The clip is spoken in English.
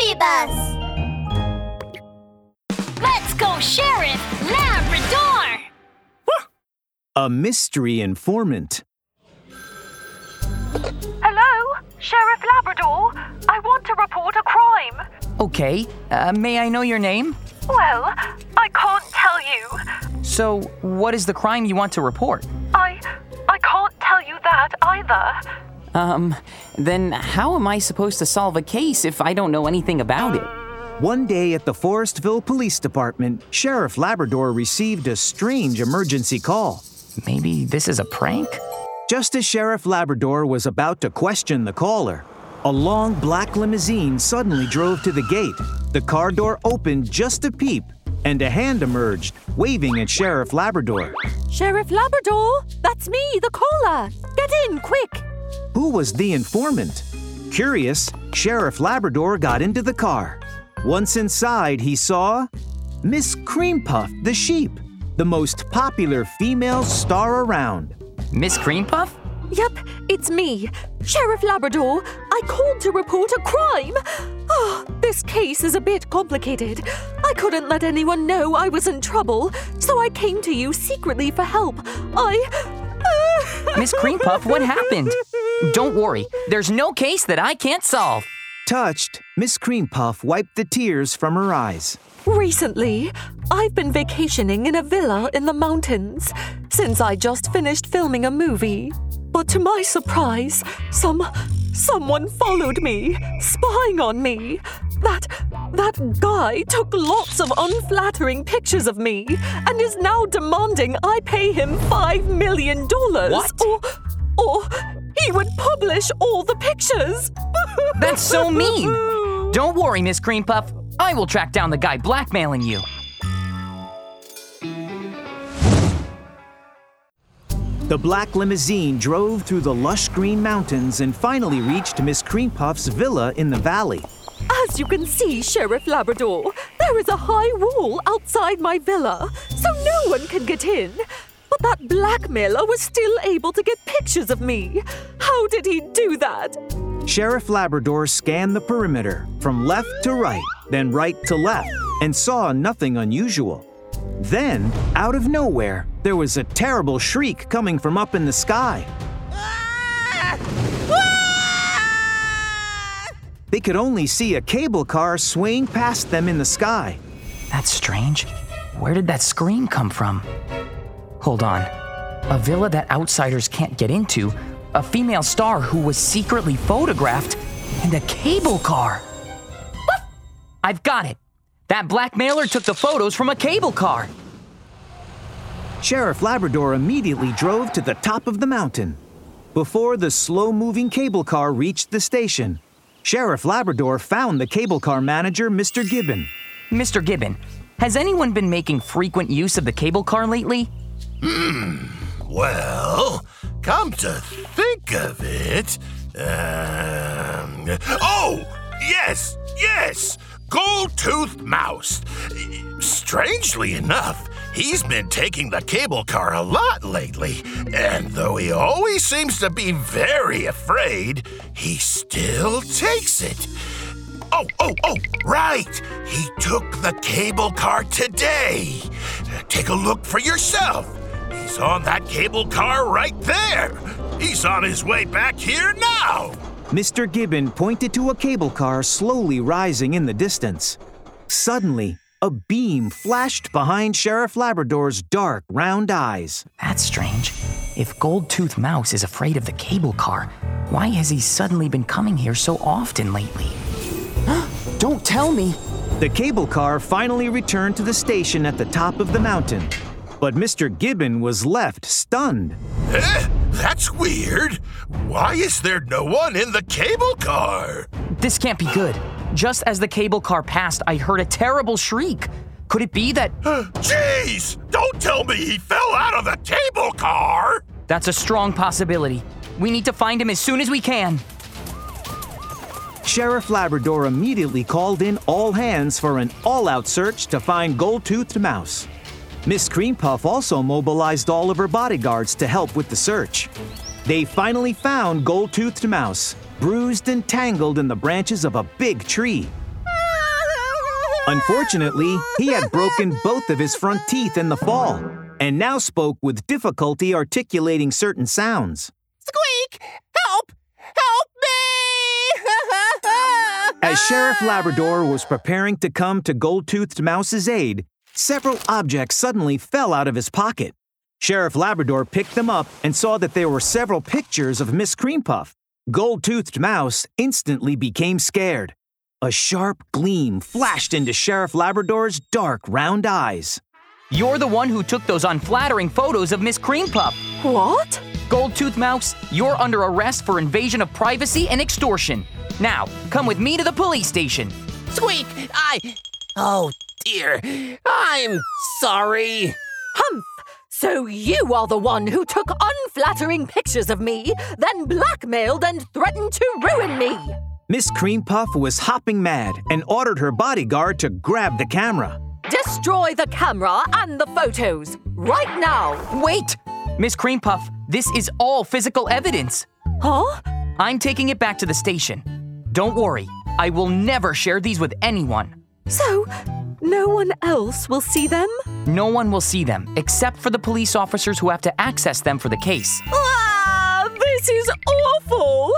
Baby Bus! Let's go, Sheriff Labrador! A mystery informant. Hello, Sheriff Labrador. I want to report a crime. Okay, uh, may I know your name? Well, I can't tell you. So, what is the crime you want to report? I I can't tell you that either. Um, then how am I supposed to solve a case if I don't know anything about it? One day at the Forestville Police Department, Sheriff Labrador received a strange emergency call. Maybe this is a prank? Just as Sheriff Labrador was about to question the caller, a long black limousine suddenly drove to the gate. The car door opened just a peep, and a hand emerged, waving at Sheriff Labrador. Sheriff Labrador, that's me, the caller. Get in, quick. Who was the informant? Curious, Sheriff Labrador got into the car. Once inside, he saw Miss Cream Puff, the sheep, the most popular female star around. Miss Cream Puff? Yep, it's me, Sheriff Labrador. I called to report a crime. Oh, this case is a bit complicated. I couldn't let anyone know I was in trouble, so I came to you secretly for help. I. Miss Cream Puff, what happened? Don't worry, there's no case that I can't solve. Touched, Miss Cream Puff wiped the tears from her eyes. Recently, I've been vacationing in a villa in the mountains since I just finished filming a movie. But to my surprise, some someone followed me, spying on me. That that guy took lots of unflattering pictures of me and is now demanding I pay him 5 million dollars What? or or he would publish all the pictures. That's so mean. Don't worry, Miss Cream Puff. I will track down the guy blackmailing you. The black limousine drove through the lush green mountains and finally reached Miss Cream Puff's villa in the valley. As you can see, Sheriff Labrador, there is a high wall outside my villa, so no one can get in. But that blackmailer was still able to get pictures of me. How did he do that? Sheriff Labrador scanned the perimeter from left to right, then right to left, and saw nothing unusual. Then, out of nowhere, there was a terrible shriek coming from up in the sky. They could only see a cable car swaying past them in the sky. That's strange. Where did that scream come from? Hold on. A villa that outsiders can't get into, a female star who was secretly photographed, and a cable car. What? I've got it. That blackmailer took the photos from a cable car. Sheriff Labrador immediately drove to the top of the mountain. Before the slow moving cable car reached the station, Sheriff Labrador found the cable car manager, Mr. Gibbon. Mr. Gibbon, has anyone been making frequent use of the cable car lately? Well, come to think of it. Um, oh, yes, yes! Gold Toothed Mouse. Strangely enough, he's been taking the cable car a lot lately, and though he always seems to be very afraid, he still takes it. Oh, oh, oh, right! He took the cable car today. Take a look for yourself. He's on that cable car right there. He's on his way back here now. Mr. Gibbon pointed to a cable car slowly rising in the distance. Suddenly, a beam flashed behind Sheriff Labrador's dark, round eyes. That's strange. If Gold Tooth Mouse is afraid of the cable car, why has he suddenly been coming here so often lately? Don't tell me! The cable car finally returned to the station at the top of the mountain. But Mr. Gibbon was left stunned. Eh? That's weird. Why is there no one in the cable car? This can't be good. Just as the cable car passed, I heard a terrible shriek. Could it be that Jeez! Don't tell me he fell out of the cable car! that's a strong possibility? We need to find him as soon as we can. Sheriff Labrador immediately called in all hands for an all out search to find Gold Toothed Mouse. Miss Cream Puff also mobilized all of her bodyguards to help with the search. They finally found Gold Toothed Mouse, bruised and tangled in the branches of a big tree. Unfortunately, he had broken both of his front teeth in the fall and now spoke with difficulty articulating certain sounds. Squeak! Help! Help me! As Sheriff Labrador was preparing to come to Gold-Toothed Mouse's aid, several objects suddenly fell out of his pocket. Sheriff Labrador picked them up and saw that there were several pictures of Miss Cream Puff. Gold-Toothed Mouse instantly became scared. A sharp gleam flashed into Sheriff Labrador's dark, round eyes. You're the one who took those unflattering photos of Miss Cream Puff. What? Gold Tooth Mouse, you're under arrest for invasion of privacy and extortion. Now, come with me to the police station. Squeak! I. Oh dear. I'm sorry. Humph! So you are the one who took unflattering pictures of me, then blackmailed and threatened to ruin me! Miss Cream Puff was hopping mad and ordered her bodyguard to grab the camera. Destroy the camera and the photos, right now! Wait! Miss Cream Puff, this is all physical evidence. Huh? I'm taking it back to the station. Don't worry, I will never share these with anyone. So, no one else will see them? No one will see them except for the police officers who have to access them for the case. Ah, this is awful!